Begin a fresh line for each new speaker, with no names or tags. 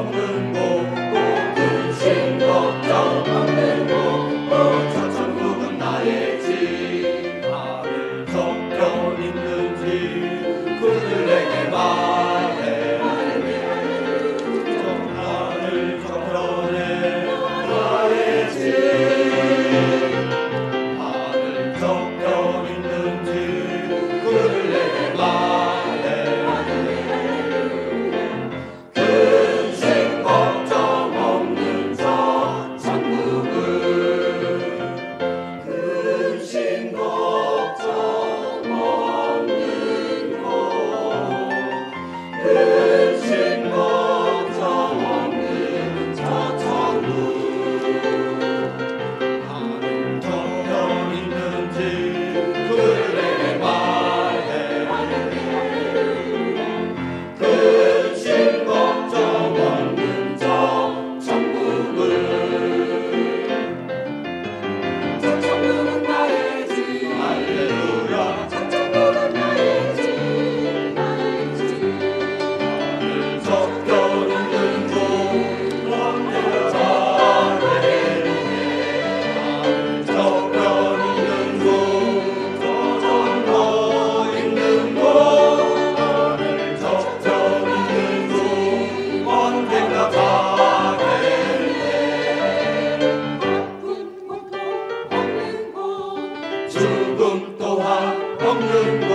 open door. 죽음 또한 없는